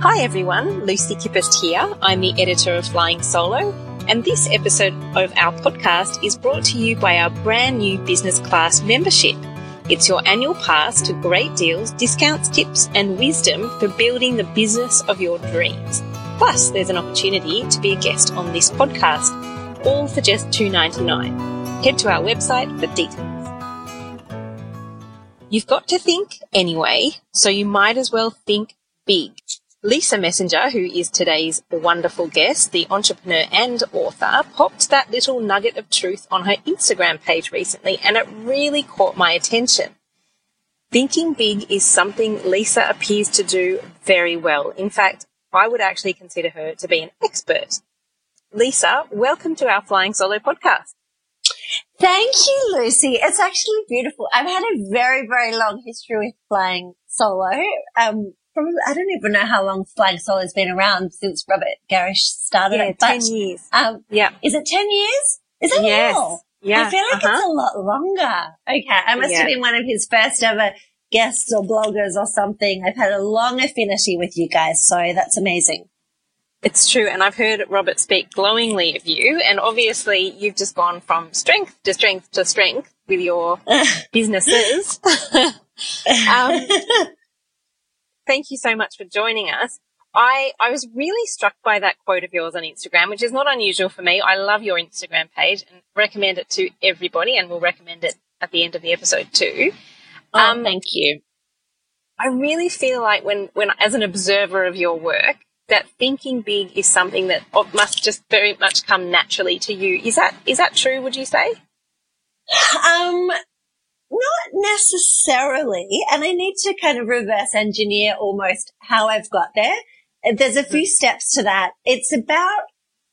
Hi everyone, Lucy Kippist here. I'm the editor of Flying Solo, and this episode of our podcast is brought to you by our brand new business class membership. It's your annual pass to great deals, discounts, tips, and wisdom for building the business of your dreams. Plus, there's an opportunity to be a guest on this podcast, all for just $2.99. Head to our website for details. You've got to think anyway, so you might as well think big. Lisa Messenger, who is today's wonderful guest, the entrepreneur and author, popped that little nugget of truth on her Instagram page recently, and it really caught my attention. Thinking big is something Lisa appears to do very well. In fact, I would actually consider her to be an expert. Lisa, welcome to our Flying Solo podcast. Thank you, Lucy. It's actually beautiful. I've had a very, very long history with flying solo. Um, probably, I don't even know how long Flying Solo has been around since Robert Gerrish started Yeah, it. but, 10 years. Um, Yeah. is it 10 years? Is it Yes. Yeah. I feel like uh-huh. it's a lot longer. Okay. I must Yeah. have been one of his first ever guests or bloggers or something. I've had a long affinity with you guys. So that's amazing. It's true, and I've heard Robert speak glowingly of you, and obviously you've just gone from strength to strength to strength with your businesses. um, thank you so much for joining us. I, I was really struck by that quote of yours on Instagram, which is not unusual for me. I love your Instagram page and recommend it to everybody, and we'll recommend it at the end of the episode too. Oh, Um, thank you. I really feel like when, when as an observer of your work, that thinking big is something that must just very much come naturally to you. Is that is that true? Would you say? Um, not necessarily. And I need to kind of reverse engineer almost how I've got there. There's a few hmm. steps to that. It's about,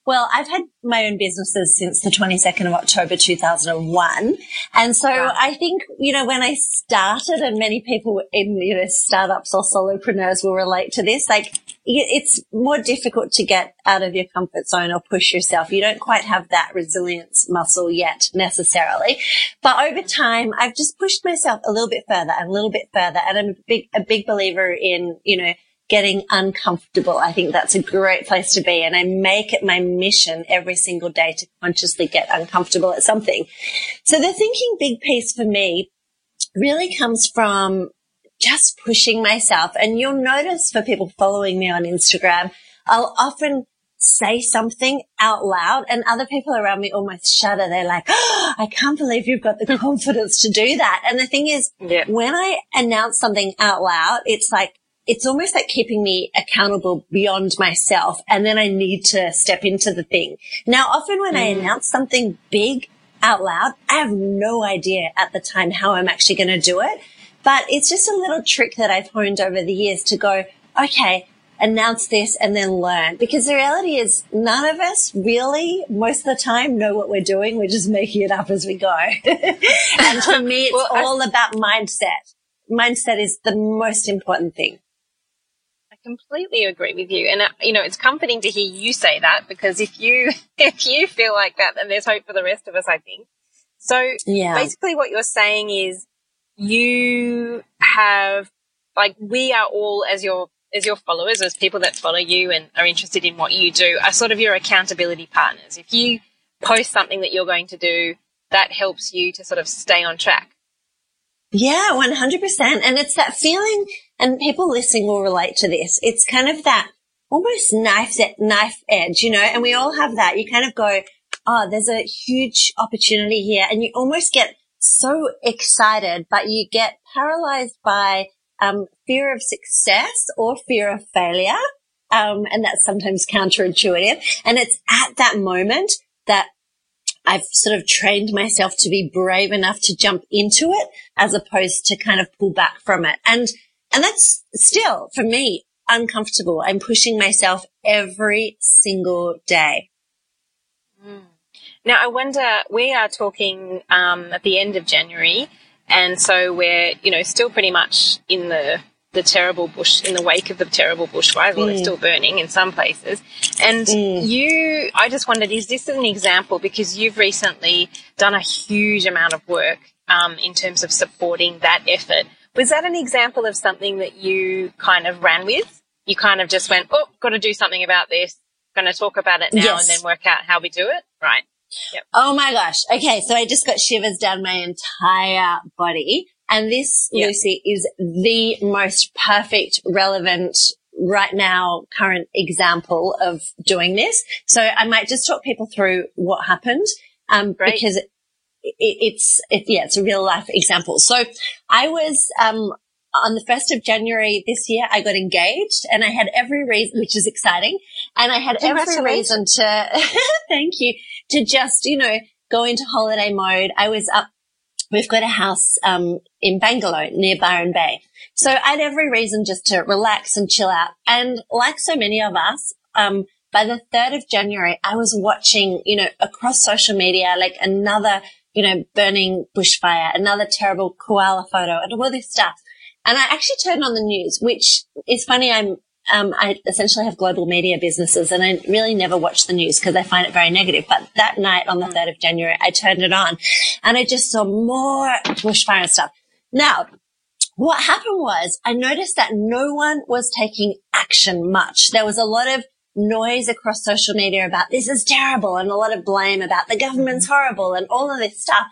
well, I've had my own businesses since the 22nd of October 2001. And so Wow. I think, you know, when I started and many people in, you know, startups or solopreneurs will relate to this, like it's more difficult to get out of your comfort zone or push yourself. You don't quite have that resilience muscle yet necessarily. But over time, I've just pushed myself a little bit further and a little bit further. And I'm a big, a big believer in, you know, getting uncomfortable. I think that's a great place to be. And I make it my mission every single day to consciously get uncomfortable at something. So the thinking big piece for me really comes from just pushing myself. And you'll notice for people following me on Instagram, I'll often say something out loud and other people around me almost shudder. They're like, oh, I can't believe you've got the confidence to do that. And the thing is, Yeah. when I announce something out loud, it's like, it's almost like keeping me accountable beyond myself. And then I need to step into the thing. Now, often when I mm. announce something big out loud, I have no idea at the time how I'm actually going to do it. But it's just a little trick that I've honed over the years to go, okay, announce this and then learn. Because the reality is none of us really, most of the time, know what we're doing. We're just making it up as we go. and for me, it's Well, I- all about mindset. Mindset is the most important thing. I completely agree with you, and uh, you know it's comforting to hear you say that because if you if you feel like that, then there's hope for the rest of us. I think so. Yeah. basically what you're saying is you have like we are all as your as your followers as people that follow you and are interested in what you do are sort of your accountability partners if you post something that you're going to do that helps you to sort of stay on track Yeah, 100%. And it's that feeling, and people listening will relate to this. It's kind of that almost knife, knife edge, you know, and we all have that. You kind of go, oh, there's a huge opportunity here. And you almost get so excited, but you get paralyzed by um, fear of success or fear of failure. Um, and that's sometimes counterintuitive. And it's at that moment that I've sort of trained myself to be brave enough to jump into it as opposed to kind of pull back from it. And, and that's still for me uncomfortable. I'm pushing myself every single day. Now, I wonder, we are talking um, at the end of January, and so we're, you know, still pretty much in the the terrible bush, in the wake of the terrible bushfires. Well, it's still burning in some places. And you, I just wondered, is this an example? Because you've recently done a huge amount of work um, in terms of supporting that effort. Was that an example of something that you kind of ran with? you kind of just went, oh, got to do something about this. Going to talk about it now Yes. and then work out how we do it. Right. Oh my gosh. Okay. So I just got shivers down my entire body. And this, Yeah. Lucy, is the most perfect, relevant, right now, current example of doing this. So I might just talk people through what happened. Um, Great. because it, it's, it, yeah, it's a real life example. So I was, um, on the 1st of January this year, I got engaged and I had every reason, which is exciting. And I had every reason to, thank you, to just, you know, go into holiday mode. I was up, we've got a house, um, in Bangalow near Byron Bay. So I had every reason just to relax and chill out. And like so many of us, um, by the 3rd of January, I was watching, you know, across social media, like another, you know, burning bushfire, another terrible koala photo and all this stuff. And I actually turned on the news, which is funny. I'm, um, I essentially have global media businesses and I really never watch the news because I find it very negative. But that night on the 3rd of January, I turned it on and I just saw more bushfire and stuff. Now, what happened was I noticed that no one was taking action much. There was a lot of noise across social media about this is terrible and a lot of blame about the government's horrible and all of this stuff.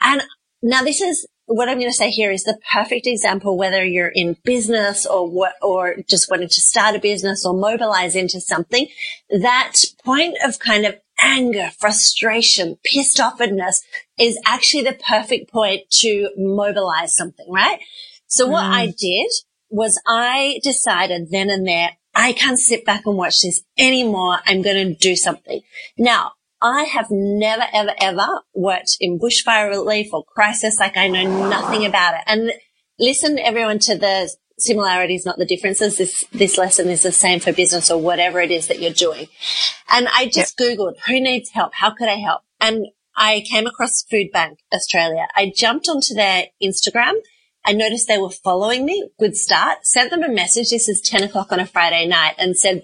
And now this is what I'm going to say here is the perfect example, whether you're in business or what, or just wanting to start a business or mobilize into something, that point of kind of anger, frustration, pissed offness is actually the perfect point to mobilize something, right? So what I mm. did was I decided then and there, I can't sit back and watch this anymore. I'm going to do something. Now, I have never, ever, ever worked in bushfire relief or crisis. Like I know nothing about it. And listen, everyone, to the similarities, not the differences. This, this lesson is the same for business or whatever it is that you're doing. And I just Googled who needs help? How could I help? And I came across Foodbank Australia. I jumped onto their Instagram. I noticed they were following me. Good start. Sent them a message. This is 10 o'clock on a Friday night and said,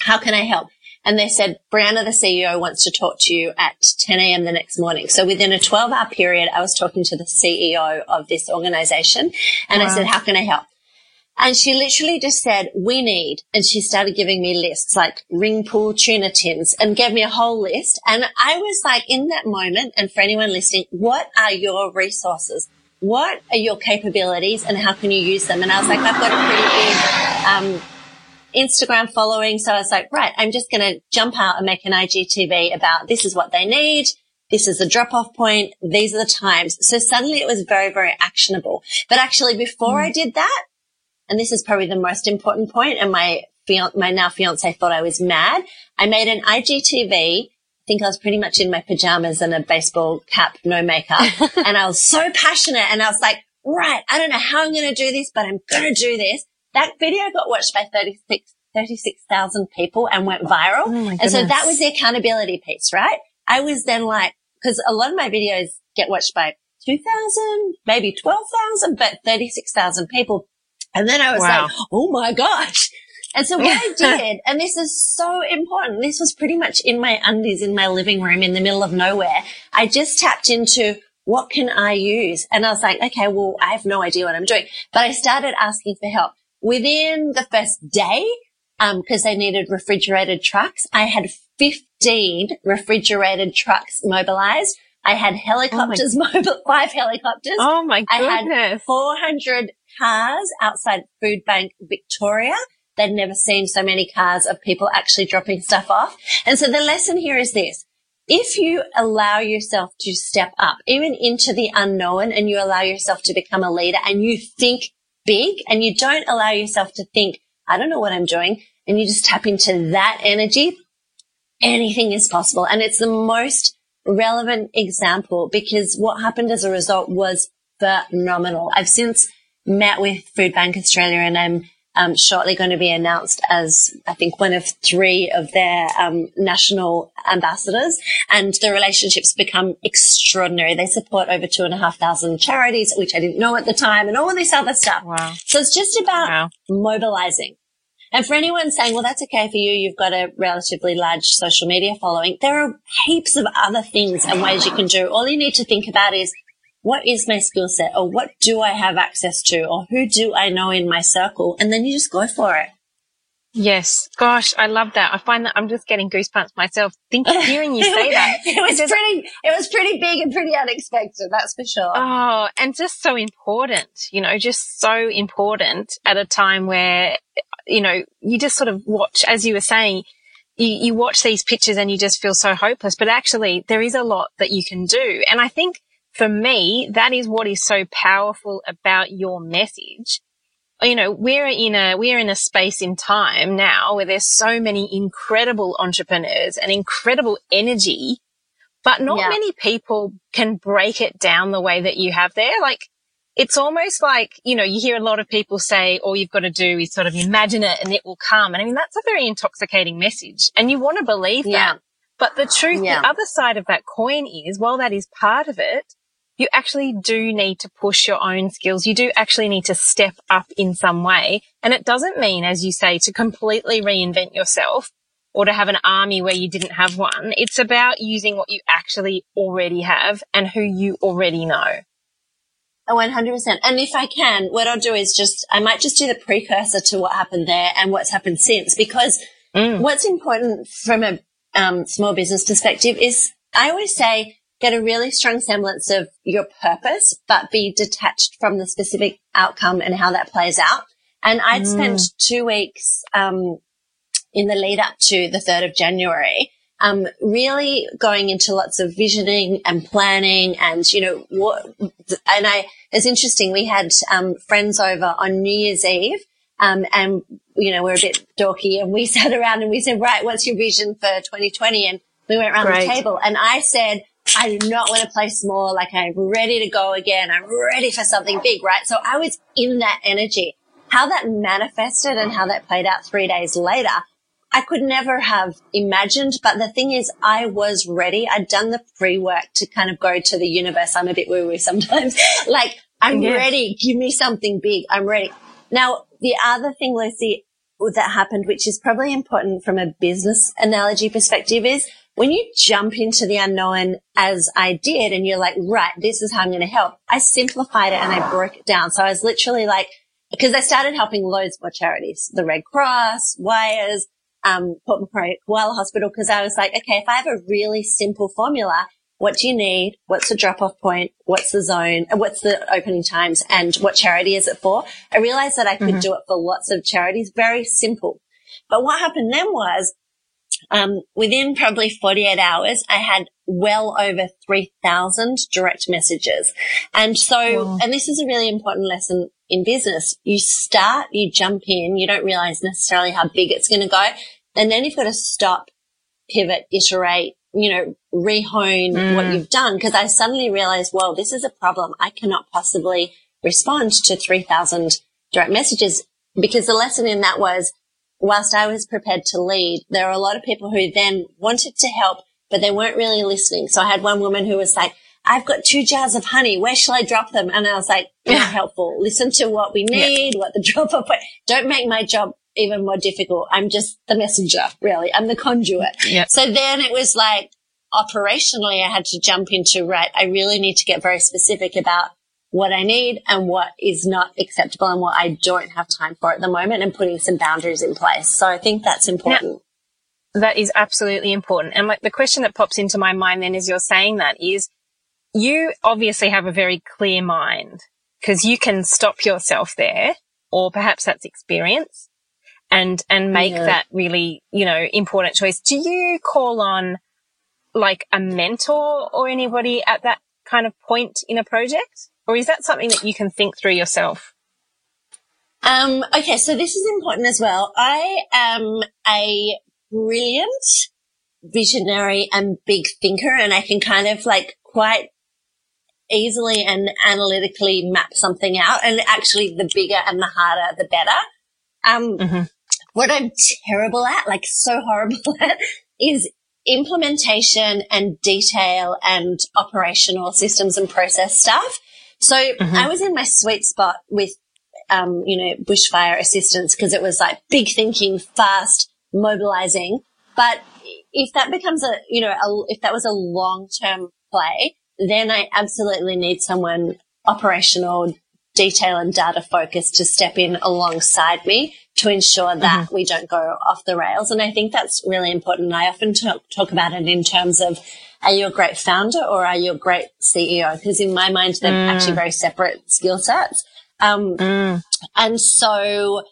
how can I help? And they said, Brianna, the CEO wants to talk to you at 10 a.m. the next morning. So within a 12 hour period, I was talking to the CEO of this organization and I said, how can I help? And she literally just said, we need, and she started giving me lists like ring pull tuna tins and gave me a whole list. And I was like in that moment, and for anyone listening, what are your resources? What are your capabilities and how can you use them? And I was like, I've got a pretty big, um, Instagram following. So I was like, right, I'm just going to jump out and make an IGTV about this is what they need. This is the drop off point. These are the times. So suddenly it was very, very actionable. But actually before I mm. did that, and this is probably the most important point, and my fian- my now fiance thought I was mad. I made an IGTV. I think I was pretty much in my pajamas and a baseball cap, no makeup. and I was so passionate and I was like, right, I don't know how I'm going to do this, but I'm going to do this. That video got watched by 36 36,000 people and went viral. Oh and so that was the accountability piece, right? I was then like, cause a lot of my videos get watched by 2,000, maybe 12,000, but 36,000 people. And then I was Wow. like, oh my gosh. And so what I did, and this is so important, this was pretty much in my undies in my living room in the middle of nowhere. I just tapped into what can I use? And I was like, okay, well, I have no idea what I'm doing, but I started asking for help within the first day. Um, cause they needed refrigerated trucks. I had 15 refrigerated trucks mobilized. I had helicopters mobile, five helicopters. Oh my god, I had 400 cars outside Foodbank Victoria. They'd never seen so many cars of people actually dropping stuff off. And so the lesson here is this. If you allow yourself to step up, even into the unknown, and you allow yourself to become a leader and you think big and you don't allow yourself to think, I don't know what I'm doing, and you just tap into that energy, anything is possible. And it's the most relevant example because what happened as a result was phenomenal. I've since met with Foodbank Australia and I'm um, shortly going to be announced as I think one of three of their um, national ambassadors, and the relationships become extraordinary. They support over two and a half thousand charities, which I didn't know at the time, and all this other stuff. Wow. So it's just about Wow. mobilizing. And for anyone saying, well, that's okay for you, you've got a relatively large social media following, there are heaps of other things and ways you can do. All you need to think about is, what is my skill set or what do I have access to or who do I know in my circle? And then you just go for it. Yes, gosh, I love that. I find that I'm just getting goosebumps myself. Think hearing you say that. it was pretty. It was pretty big and pretty unexpected. That's for sure. Oh, and just so important. You know, just so important at a time where you know you just sort of watch, as you were saying. You, you watch these pictures and you just feel so hopeless, but actually there is a lot that you can do. And I think for me, that is what is so powerful about your message you know, we're in a, we're in a space in time now where there's so many incredible entrepreneurs and incredible energy, but not yeah. many people can break it down the way that you have there. Like, it's almost like, you know, you hear a lot of people say all you've got to do is sort of imagine it and it will come. And I mean, that's a very intoxicating message and you want to believe yeah. that. But the truth, yeah. the other side of that coin is, while that is part of it, you actually do need to push your own skills. You do actually need to step up in some way. And it doesn't mean, as you say, to completely reinvent yourself or to have an army where you didn't have one. It's about using what you actually already have and who you already know. 100%. And if I can, what I'll do is just, I might just do the precursor to what happened there and what's happened since, because mm. what's important from a um, small business perspective is I always say get a really strong semblance of your purpose, but be detached from the specific outcome and how that plays out. And I'd mm. spent two weeks, um, in the lead up to the 3rd of January, um, really going into lots of visioning and planning and, you know, what, and I, it's interesting. We had, um, friends over on New Year's Eve. Um, and, you know, we're a bit dorky and we sat around and we said, right, what's your vision for 2020? And we went around Great. the table and I said, I do not want to play small. Like I'm ready to go again. I'm ready for something big, right? So I was in that energy. How that manifested and how that played out three days later, I could never have imagined. But the thing is, I was ready. I'd done the pre work to kind of go to the universe. I'm a bit woo woo sometimes. like I'm yes. ready. Give me something big. I'm ready. Now, the other thing, Lucy, that happened, which is probably important from a business analogy perspective is when you jump into the unknown as I did and you're like, right, this is how I'm going to help. I simplified it and I broke it down. So I was literally like, because I started helping loads more charities, the Red Cross, Wires, um, Port Macquarie Koala Hospital, because I was like, okay, if I have a really simple formula, what do you need? What's the drop off point? What's the zone? What's the opening times? And what charity is it for? I realized that I could mm-hmm. do it for lots of charities. Very simple. But what happened then was um, within probably 48 hours, I had well over 3,000 direct messages. And so, wow. and this is a really important lesson in business. You start, you jump in, you don't realize necessarily how big it's going to go. And then you've got to stop, pivot, iterate, you know, rehone mm. what you've done. Cause I suddenly realized, well, this is a problem. I cannot possibly respond to 3,000 direct messages because the lesson in that was whilst I was prepared to lead, there were a lot of people who then wanted to help, but they weren't really listening. So I had one woman who was like, I've got two jars of honey. Where shall I drop them? And I was like, not helpful. Listen to what we need, yeah. what the drop off. Don't make my job even more difficult. I'm just the messenger, really. I'm the conduit. Yeah. So then it was like operationally, I had to jump into, right, I really need to get very specific about what I need and what is not acceptable and what I don't have time for at the moment and putting some boundaries in place. So I think that's important. Now, that is absolutely important. And like the question that pops into my mind then as you're saying that is you obviously have a very clear mind because you can stop yourself there or perhaps that's experience and, and make yeah. that really, you know, important choice. Do you call on like a mentor or anybody at that kind of point in a project? Or is that something that you can think through yourself? Um, okay, so this is important as well. I am a brilliant visionary and big thinker, and I can kind of like quite easily and analytically map something out. And actually, the bigger and the harder, the better. Um, mm-hmm. what I'm terrible at, like so horrible at, is implementation and detail and operational systems and process stuff. So mm-hmm. I was in my sweet spot with, um, you know, bushfire assistance because it was like big thinking, fast, mobilizing. But if that becomes a, you know, a, if that was a long term play, then I absolutely need someone operational, detail and data focus to step in alongside me to ensure that mm-hmm. we don't go off the rails. And I think that's really important. I often talk, talk about it in terms of are you a great founder or are you a great CEO? Because in my mind, they're mm. actually very separate skill sets. Um, mm. and so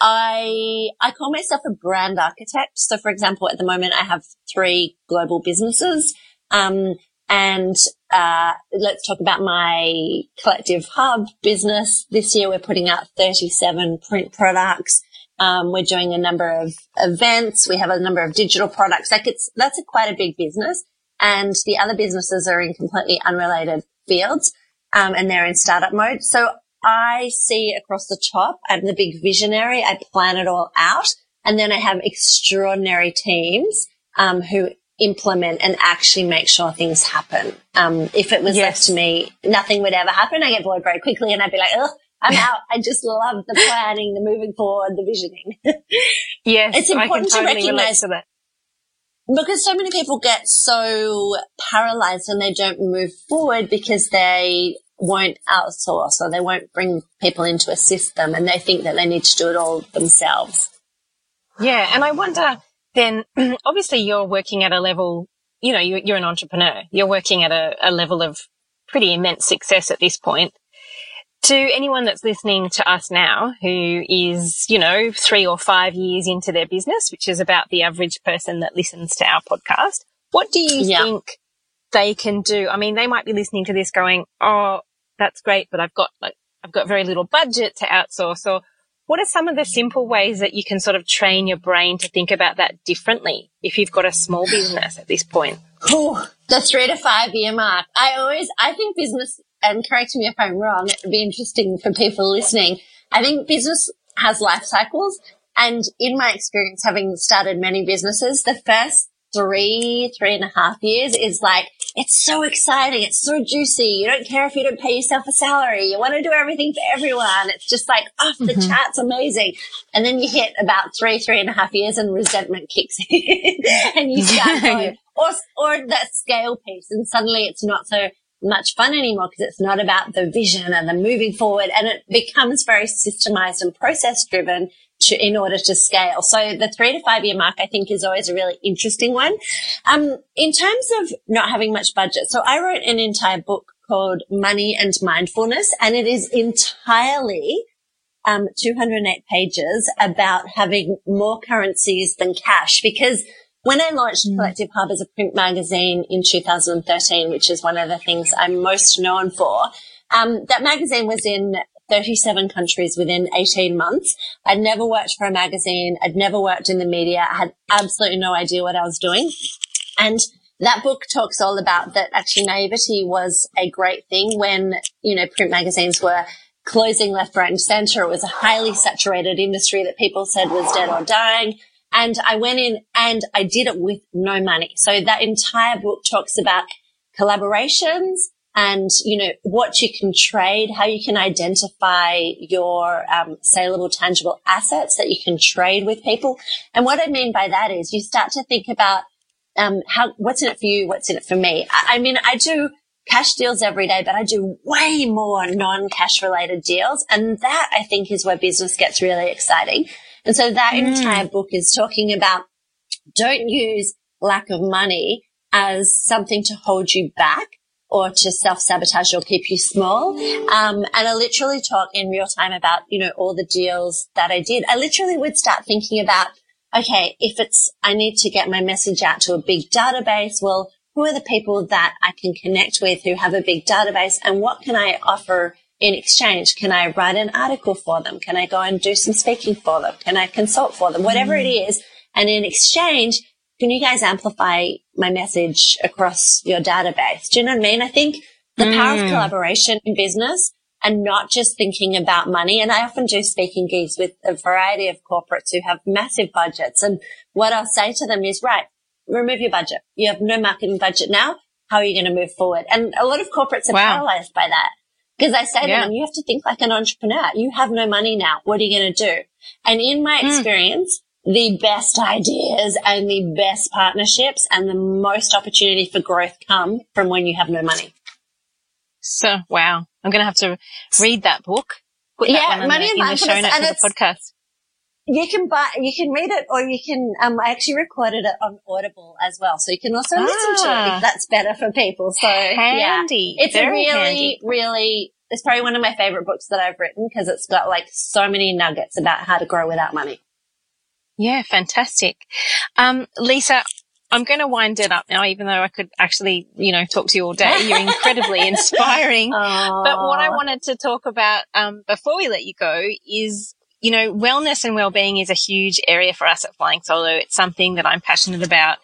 I, I call myself a brand architect. So for example, at the moment, I have three global businesses. Um, and, uh, let's talk about my collective hub business. This year, we're putting out 37 print products. Um, we're doing a number of events. We have a number of digital products. Like it's, that's a, quite a big business and the other businesses are in completely unrelated fields. Um, and they're in startup mode. So I see across the top. I'm the big visionary. I plan it all out. And then I have extraordinary teams, um, who implement and actually make sure things happen. Um, if it was yes. left to me, nothing would ever happen. I get bored very quickly and I'd be like, oh, I'm out. I just love the planning, the moving forward, the visioning. yes. It's important to recognize to that. Because so many people get so paralyzed and they don't move forward because they won't outsource or they won't bring people in to assist them and they think that they need to do it all themselves. Yeah. And I wonder then, obviously you're working at a level, you know, you're, you're an entrepreneur. You're working at a, a level of pretty immense success at this point. To anyone that's listening to us now who is, you know, three or five years into their business, which is about the average person that listens to our podcast, what do you yeah. think they can do? I mean, they might be listening to this going, Oh, that's great, but I've got like, I've got very little budget to outsource or what are some of the simple ways that you can sort of train your brain to think about that differently if you've got a small business at this point? Oh, the three to five year mark. I always, I think business, and correct me if I'm wrong, it would be interesting for people listening. I think business has life cycles. And in my experience, having started many businesses, the first three, three and a half years is like, it's so exciting. It's so juicy. You don't care if you don't pay yourself a salary. You want to do everything for everyone. It's just like off the mm-hmm. charts amazing. And then you hit about three, three and a half years and resentment kicks in and you start going, or, or that scale piece and suddenly it's not so much fun anymore because it's not about the vision and the moving forward and it becomes very systemized and process driven to, in order to scale. So the three to five year mark, I think is always a really interesting one. Um, in terms of not having much budget. So I wrote an entire book called Money and Mindfulness and it is entirely um, 208 pages about having more currencies than cash because when I launched mm. Collective Hub as a print magazine in 2013, which is one of the things I'm most known for, um, that magazine was in 37 countries within 18 months. I'd never worked for a magazine. I'd never worked in the media. I had absolutely no idea what I was doing. And that book talks all about that actually naivety was a great thing when, you know, print magazines were closing left, right and center. It was a highly saturated industry that people said was dead or dying. And I went in and I did it with no money. So that entire book talks about collaborations, and you know what you can trade, how you can identify your um, saleable, tangible assets that you can trade with people. And what I mean by that is you start to think about um, how what's in it for you, what's in it for me. I, I mean, I do cash deals every day, but I do way more non-cash related deals, and that I think is where business gets really exciting. And so that mm. entire book is talking about don't use lack of money as something to hold you back or to self sabotage or keep you small. Um, and I literally talk in real time about, you know, all the deals that I did. I literally would start thinking about, okay, if it's, I need to get my message out to a big database, well, who are the people that I can connect with who have a big database and what can I offer in exchange? Can I write an article for them? Can I go and do some speaking for them? Can I consult for them? Whatever mm. it is. And in exchange, can you guys amplify my message across your database? Do you know what I mean? I think the mm. power of mm. collaboration in business and not just thinking about money. And I often do speaking gigs with a variety of corporates who have massive budgets. And what I'll say to them is, right, remove your budget. You have no marketing budget now. How are you going to move forward? And a lot of corporates are wow. paralyzed by that. Because I say yeah. to them, you have to think like an entrepreneur. You have no money now. What are you going to do? And in my mm. experience, the best ideas and the best partnerships and the most opportunity for growth come from when you have no money. So, wow. I'm going to have to read that book. That Yeah, one Money the, and in the show Mindfulness, notes and it's- podcast. You can buy, you can read it or you can, um, I actually recorded it on Audible as well. So you can also listen to it Ah. if that's better for people. So yeah, Handy. it's a really, handy. really, it's probably one of my favorite books that I've written because it's got like so many nuggets about how to grow without money. Yeah, fantastic. Um, Lisa, I'm going to wind it up now, even though I could actually, you know, talk to you all day. You're incredibly inspiring. But what I wanted to talk about um, before we let you go is, you know, wellness and well-being is a huge area for us at Flying Solo. It's something that I'm passionate about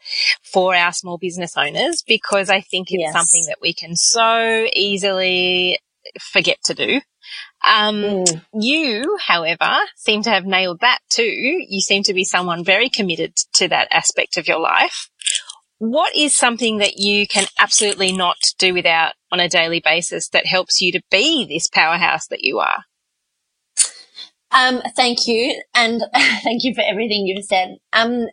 for our small business owners because I think it's Yes. something that we can so easily forget to do. Um, Mm. you, however, seem to have nailed that too. You seem to be someone very committed to that aspect of your life. What is something that you can absolutely not do without on a daily basis that helps you to be this powerhouse that you are? Um, thank you. And thank you for everything you've said. Um,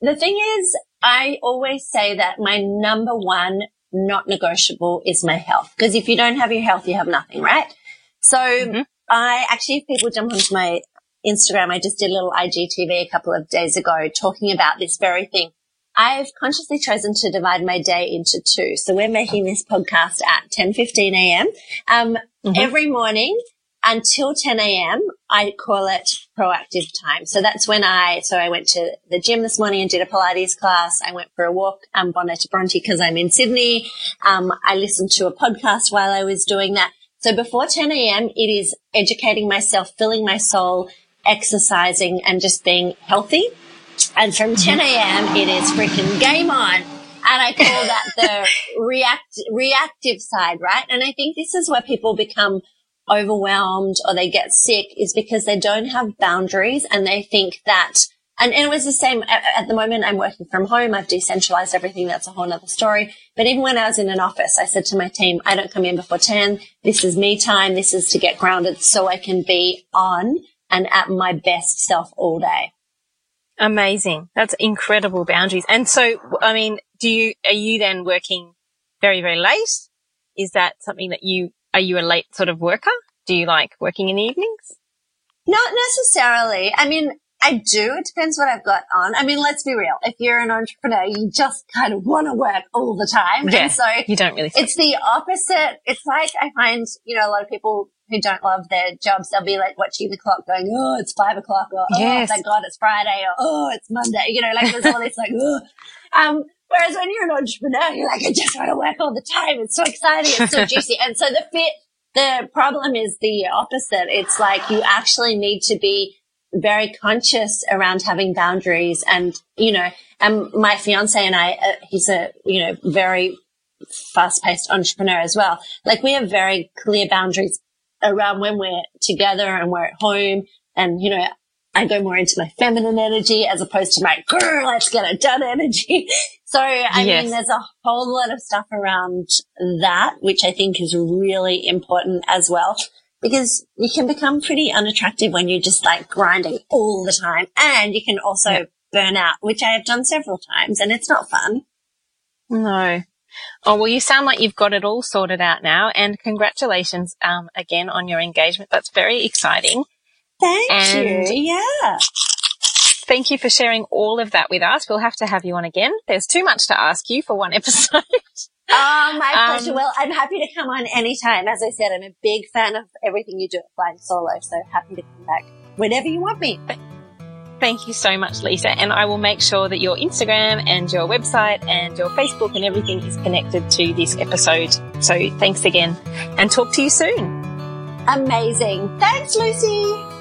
the thing is, I always say that my number one not negotiable is my health. Because if you don't have your health, you have nothing, right? So Mhm. I actually, if people jump onto my Instagram, I just did a little IGTV a couple of days ago talking about this very thing. I've consciously chosen to divide my day into two. So we're making this podcast at 10:15 a.m. Um, Mhm. every morning until 10 a.m. I call it proactive time. So that's when I, so I went to the gym this morning and did a Pilates class. I went for a walk, um, Bondi to Bronte because I'm in Sydney. Um, I listened to a podcast while I was doing that. So before 10 a.m., it is educating myself, filling my soul, exercising and just being healthy. And from mm-hmm. 10 a.m., it is freaking game on. And I call that the react, reactive side, right? And I think this is where people become overwhelmed or they get sick is because they don't have boundaries and they think that and, and it was the same at, at the moment I'm working from home. I've decentralized everything. That's a whole nother story. But even when I was in an office, I said to my team, I don't come in before 10. This is me time. This is to get grounded so I can be on and at my best self all day. Amazing. That's incredible boundaries. And so, I mean, do you, are you then working very, very late? Is that something that you, are you a late sort of worker? Do you like working in the evenings? Not necessarily. I mean, I do. It depends what I've got on. I mean, let's be real. If you're an entrepreneur, you just kind of want to work all the time. Yeah. And so You don't really. it's the opposite. It's like I find, you know, a lot of people who don't love their jobs, they'll be like watching the clock going, oh, it's five o'clock or, oh, Yes. thank God it's Friday or, oh, it's Monday. You know, like there's all this like, oh. Um, whereas when you're an entrepreneur, you're like, I just want to work all the time. It's so exciting. It's so juicy. And so the fit, the problem is the opposite. It's like you actually need to be very conscious around having boundaries and, you know, and my fiance and I, uh, he's a, you know, very fast paced entrepreneur as well. Like we have very clear boundaries around when we're together and we're at home and, you know, I go more into my feminine energy as opposed to my girl, let's get it done energy. So, I Yes. mean, there's a whole lot of stuff around that, which I think is really important as well. Because you can become pretty unattractive when you're just like grinding all the time. And you can also Yeah. burn out, which I have done several times and it's not fun. No. Oh, well, you sound like you've got it all sorted out now. And congratulations, um, again on your engagement. That's very exciting. Thank And- you. Yeah. Thank you for sharing all of that with us. We'll have to have you on again. There's too much to ask you for one episode. Oh, my Um, pleasure. Well, I'm happy to come on anytime. As I said, I'm a big fan of everything you do at Flying Solo, so happy to come back whenever you want me. Thank you so much, Lisa. And I will make sure that your Instagram and your website and your Facebook and everything is connected to this episode. So thanks again and talk to you soon. Amazing. Thanks, Lucy.